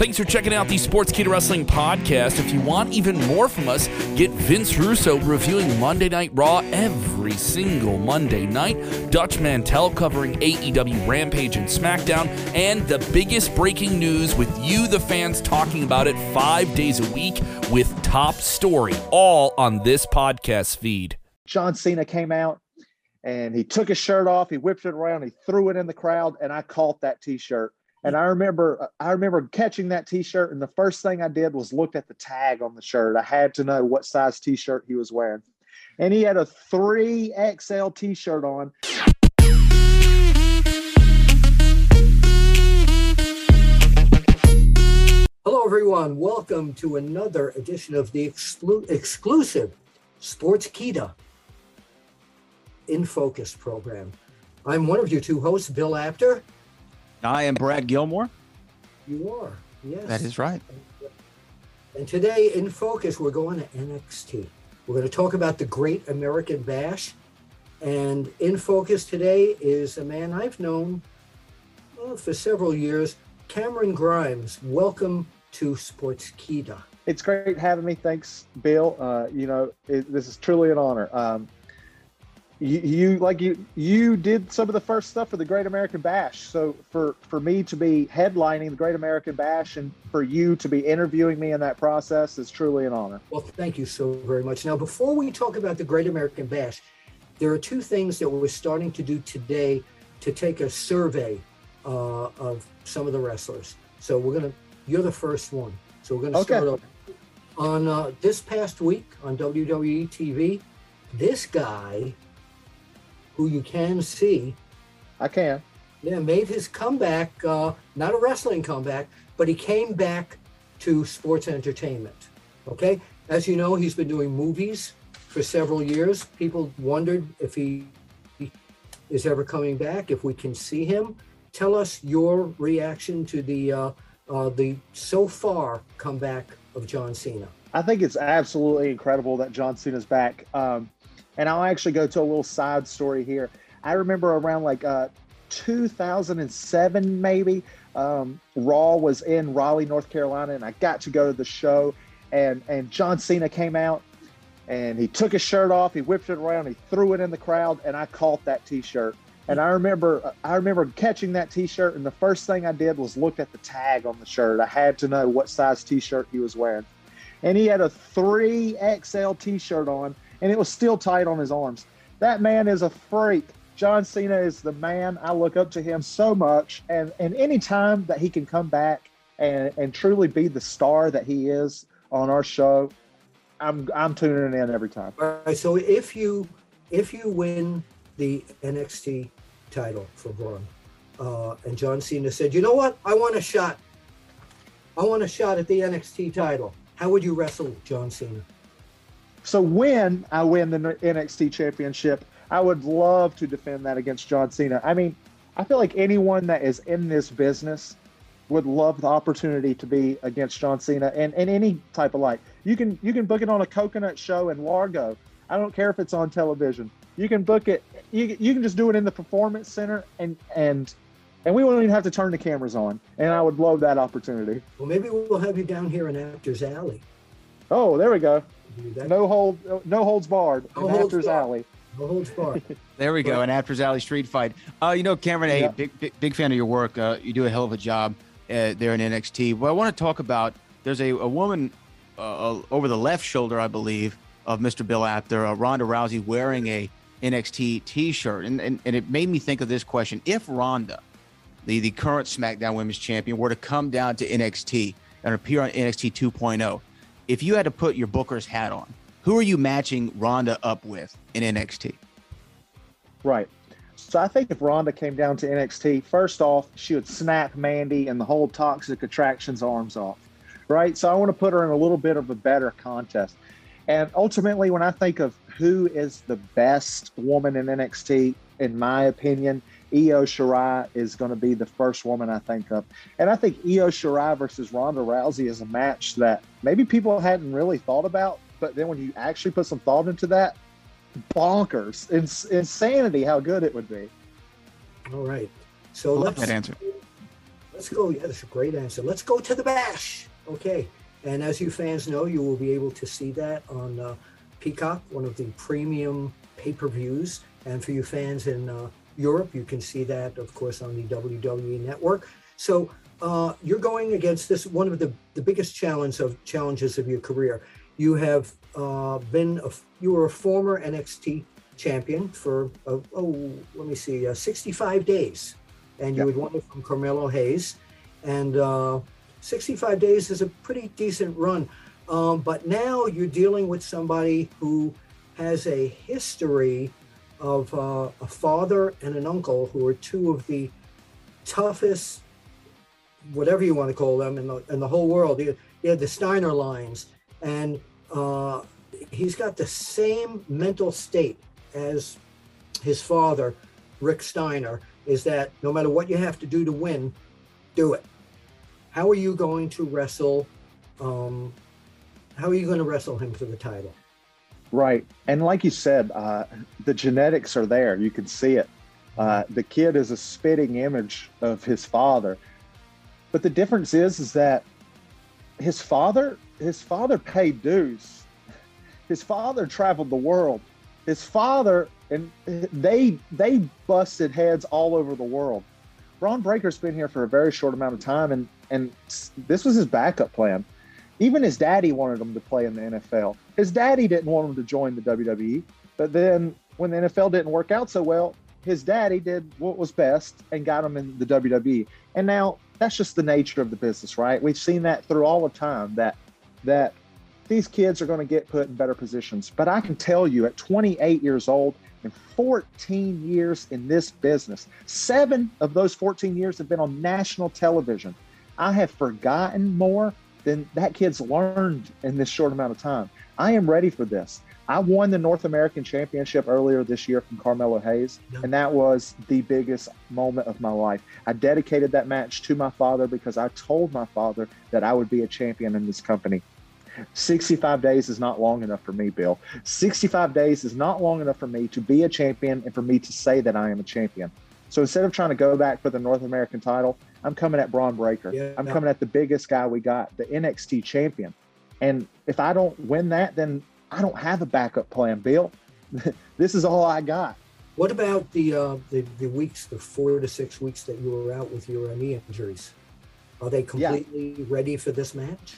Thanks for checking out the Sports Sportskeeda Wrestling podcast. If you want even more from us, get Vince Russo reviewing Monday Night Raw every single Monday night, Dutch Mantell covering AEW Rampage and SmackDown, and the biggest breaking news with you, the fans, talking about it five days a week with Top Story, all on this podcast feed. John Cena came out and he took his shirt off, he whipped it around, he threw it in the crowd, and I caught that t-shirt. And I remember I remember catching that t-shirt, and the first thing I did was looked at the tag on the shirt. I had to know what size t-shirt he was wearing. And he had a 3XL t-shirt on. Hello, everyone. Welcome to another edition of the exclu- exclusive Sportskeeda in Focus program. I'm one of your two hosts, Bill Apter. I am Brad Gilmore. You are, yes. That is right. And today in Focus, we're going to NXT. We're going to talk about the Great American Bash. And in Focus today is a man I've known well, for several years, Cameron Grimes. Welcome to Sportskeeda. It's great having me. Thanks, Bill. Uh, you know, it, this is truly an honor. Um, you, you like you you did some of the first stuff for the Great American Bash. So for for me to be headlining the Great American Bash and for you to be interviewing me in that process is truly an honor. Well, thank you so very much. Now, before we talk about the Great American Bash, there are two things that we're starting to do today to take a survey uh, of some of the wrestlers. So we're gonna you're the first one. So we're gonna Okay. start off on uh, this past week on WWE TV. This guy, who you can see, I can. yeah, made his comeback, uh, not a wrestling comeback, but he came back to sports entertainment. Okay. As you know, he's been doing movies for several years. People wondered if he is ever coming back, if we can see him. Tell us your reaction to the uh, uh, the so far comeback of John Cena. I think it's absolutely incredible that John Cena's back. Um, and I'll actually go to a little side story here. I remember around like uh, 2007, maybe, um, Raw was in Raleigh, North Carolina, and I got to go to the show. And, and John Cena came out and he took his shirt off, he whipped it around, he threw it in the crowd, and I caught that t shirt. And I remember, I remember catching that T-shirt, and the first thing I did was look at the tag on the shirt. I had to know what size T-shirt he was wearing and he had a 3XL t-shirt on and it was still tight on his arms. That man is a freak. John Cena is the man. I look up to him so much and and any time that he can come back and and truly be the star that he is on our show, I'm I'm tuning in every time. All right. So if you if you win the NXT title for Bron, uh, and John Cena said, "You know what? I want a shot. I want a shot at the NXT title." How would you wrestle John Cena? So when I win the NXT championship, I would love to defend that against John Cena. I mean, I feel like anyone that is in this business would love the opportunity to be against John Cena and, and any type of light. You can you can book it on a coconut show in Largo. I don't care if it's on television. You can book it. You, you can just do it in the performance center and and and we won't even have to turn the cameras on. And I would love that opportunity. Well, maybe we'll have you down here in Apter's Alley. Oh, there we go. Do that. No hold no holds barred. No in holds Apter's barred. Alley. No holds barred. There we go. An Apter's Alley street fight. Uh, you know, Cameron, hey, Yeah. big, big big fan of your work. Uh, you do a hell of a job uh, there in NXT. Well, I want to talk about. There's a, a woman uh, uh, over the left shoulder, I believe, of Mr. Bill Apter, uh, Ronda Rousey, wearing a NXT T-shirt, and, and and it made me think of this question: If Ronda, the the current SmackDown Women's Champion, were to come down to NXT and appear on NXT 2.0, oh, if you had to put your Booker's hat on, who are you matching Ronda up with in NXT? Right. So I think if Ronda came down to NXT, first off, she would snap Mandy and the whole Toxic Attractions arms off. Right. So I want to put her in a little bit of a better contest. And ultimately, when I think of who is the best woman in NXT, in my opinion, Io Shirai is going to be the first woman I think of. And I think Io Shirai versus Ronda Rousey is a match that maybe people hadn't really thought about. But then when you actually put some thought into that, bonkers, ins- insanity how good it would be. All right. So I love let's that answer. let's go. Yeah, that's a great answer. Let's go to the bash. Okay. And as you fans know, you will be able to see that on uh, Peacock, one of the premium pay per views. And for you fans in uh, Europe, you can see that, of course, on the WWE network. So uh, you're going against this one of the, the biggest challenge of challenges of your career. You have uh, been a, you were a former NXT champion for uh, oh let me see uh, 65 days, and you yep. had won it from Carmelo Hayes, and uh, 65 days is a pretty decent run. Um, but now you're dealing with somebody who has a history of uh, a father and an uncle who are two of the toughest, whatever you want to call them, in the, in the whole world. You, had the Steiner lines, and uh, he's got the same mental state as his father, Rick Steiner, is that no matter what you have to do to win, do it. How are you going to wrestle? Um, how are you going to wrestle him for the title? Right. And like you said, uh, the genetics are there. You can see it. Uh, the kid is a spitting image of his father. But the difference is, is that his father, his father paid dues. His father traveled the world. His father and they they busted heads all over the world. Bron Breakker's been here for a very short amount of time, and and this was his backup plan. Even his daddy wanted him to play in the NFL. His daddy didn't want him to join the WWE, but then when the NFL didn't work out so well, his daddy did what was best and got him in the WWE. And now that's just the nature of the business, right? We've seen that through all the time that that these kids are going to get put in better positions. But I can tell you at 28 years old and 14 years in this business, seven of those 14 years have been on national television. I have forgotten more than that kid's learned in this short amount of time. I am ready for this. I won the North American Championship earlier this year from Carmelo Hayes, and that was the biggest moment of my life. I dedicated that match to my father because I told my father that I would be a champion in this company. 65 days is not long enough for me, Bill. 65 days is not long enough for me to be a champion and for me to say that I am a champion. So instead of trying to go back for the North American title, I'm coming at Bron Breakker. Yeah. I'm coming at the biggest guy we got, the NXT champion. And if I don't win that, then I don't have a backup plan, Bill. this is all I got. What about the, uh, the the weeks, the four to six weeks that you were out with your knee injuries? Are they completely yeah. ready for this match?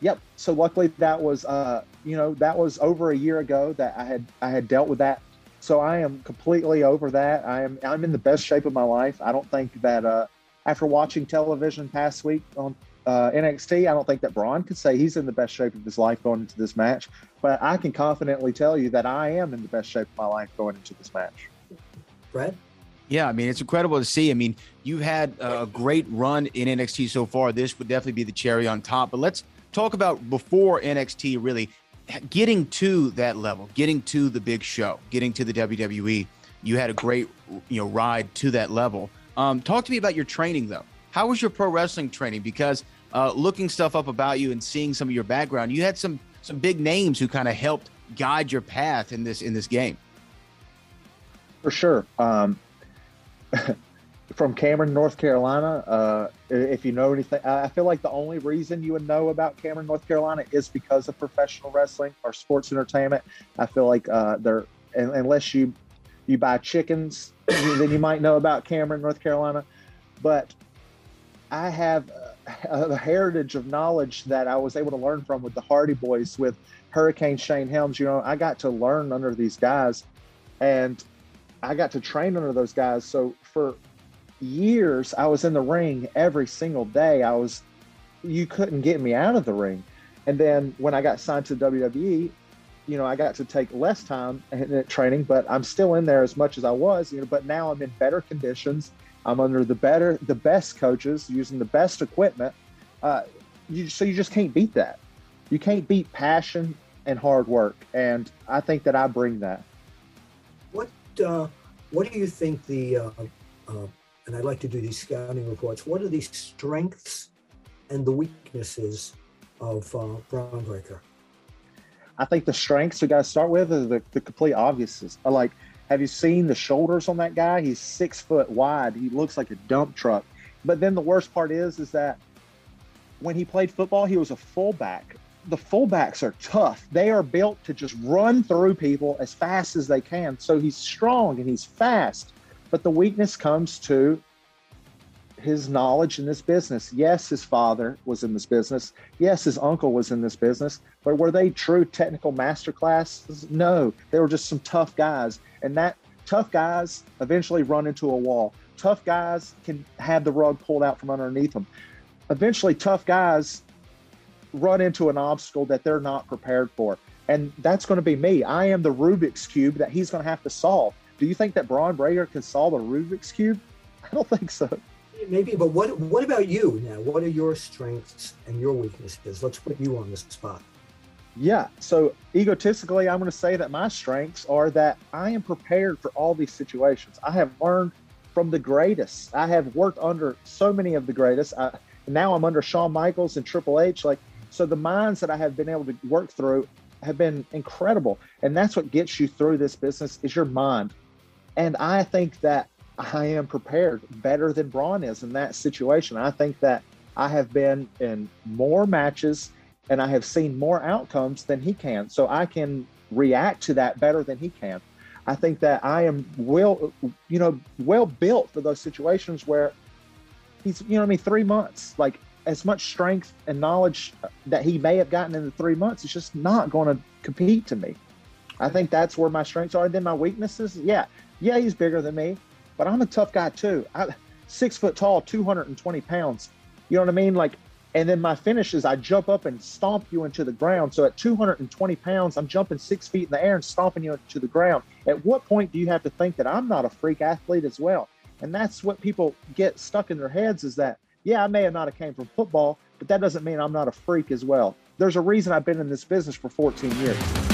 Yep. So luckily that was uh, you know that was over a year ago that I had I had dealt with that. So I am completely over that. I am I'm in the best shape of my life. I don't think that uh, after watching television past week on uh, NXT, I don't think that Bron could say he's in the best shape of his life going into this match. But I can confidently tell you that I am in the best shape of my life going into this match. Brad? Yeah, I mean, it's incredible to see. I mean, you've had a great run in NXT so far. This would definitely be the cherry on top. But let's talk about before NXT really getting to that level, getting to the big show, getting to the WWE. You had a great, you know, ride to that level. Um, talk to me about your training though. How was your pro wrestling training? Because uh, looking stuff up about you and seeing some of your background, you had some some big names who kind of helped guide your path in this in this game. For sure. Um, from Cameron, North Carolina. Uh, if you know anything, I feel like the only reason you would know about Cameron, North Carolina, is because of professional wrestling or sports entertainment. I feel like uh, they're unless you you buy chickens, then you might know about Cameron, North Carolina. But I have a, a heritage of knowledge that I was able to learn from with the Hardy Boys, with Hurricane Shane Helms. You know, I got to learn under these guys, and I got to train under those guys. So for years I was in the ring every single day. I was you couldn't get me out of the ring. And then when I got signed to WWE, you know, I got to take less time in training, but I'm still in there as much as I was, you know, but now I'm in better conditions. I'm under the better, the best coaches using the best equipment. Uh, you, so you just can't beat that. You can't beat passion and hard work. And I think that I bring that. What, uh, what do you think the, uh, uh and I like to do these scouting reports. What are the strengths and the weaknesses of uh, Bron Breakker? I think the strengths we got to start with are the, the complete obviouses. Like, have you seen the shoulders on that guy? He's six foot wide. He looks like a dump truck. But then the worst part is, is that when he played football, he was a fullback. The fullbacks are tough. They are built to just run through people as fast as they can. So he's strong and he's fast. But the weakness comes to his knowledge in this business. Yes, his father was in this business. Yes, his uncle was in this business. But were they true technical master classes? No, they were just some tough guys. And that tough guys eventually run into a wall. Tough guys can have the rug pulled out from underneath them. Eventually, tough guys run into an obstacle that they're not prepared for. And that's going to be me. I am the Rubik's Cube that he's going to have to solve. Do you think that Bron Breakker can solve a Rubik's Cube? I don't think so. Maybe, but what what about you now? What are your strengths and your weaknesses? Let's put you on the spot. Yeah. So egotistically, I'm going to say that my strengths are that I am prepared for all these situations. I have learned from the greatest. I have worked under so many of the greatest. I, now I'm under Shawn Michaels and Triple H. Like, so the minds that I have been able to work through have been incredible. And that's what gets you through this business is your mind. And I think that I am prepared better than Bron is in that situation. I think that I have been in more matches and I have seen more outcomes than he can. So I can react to that better than he can. I think that I am well, you know, well built for those situations where he's, you know, I mean, three months, like as much strength and knowledge that he may have gotten in the three months, it's just not going to compete to me. I think that's where my strengths are. And then my weaknesses, yeah, yeah, he's bigger than me, but I'm a tough guy too. I, six foot tall, 220 pounds. You know what I mean? Like and then my finish is I jump up and stomp you into the ground. So at 220 pounds, I'm jumping six feet in the air and stomping you into the ground. At what point do you have to think that I'm not a freak athlete as well? And that's what people get stuck in their heads is that, yeah, I may have not have came from football, but that doesn't mean I'm not a freak as well. There's a reason I've been in this business for 14 years.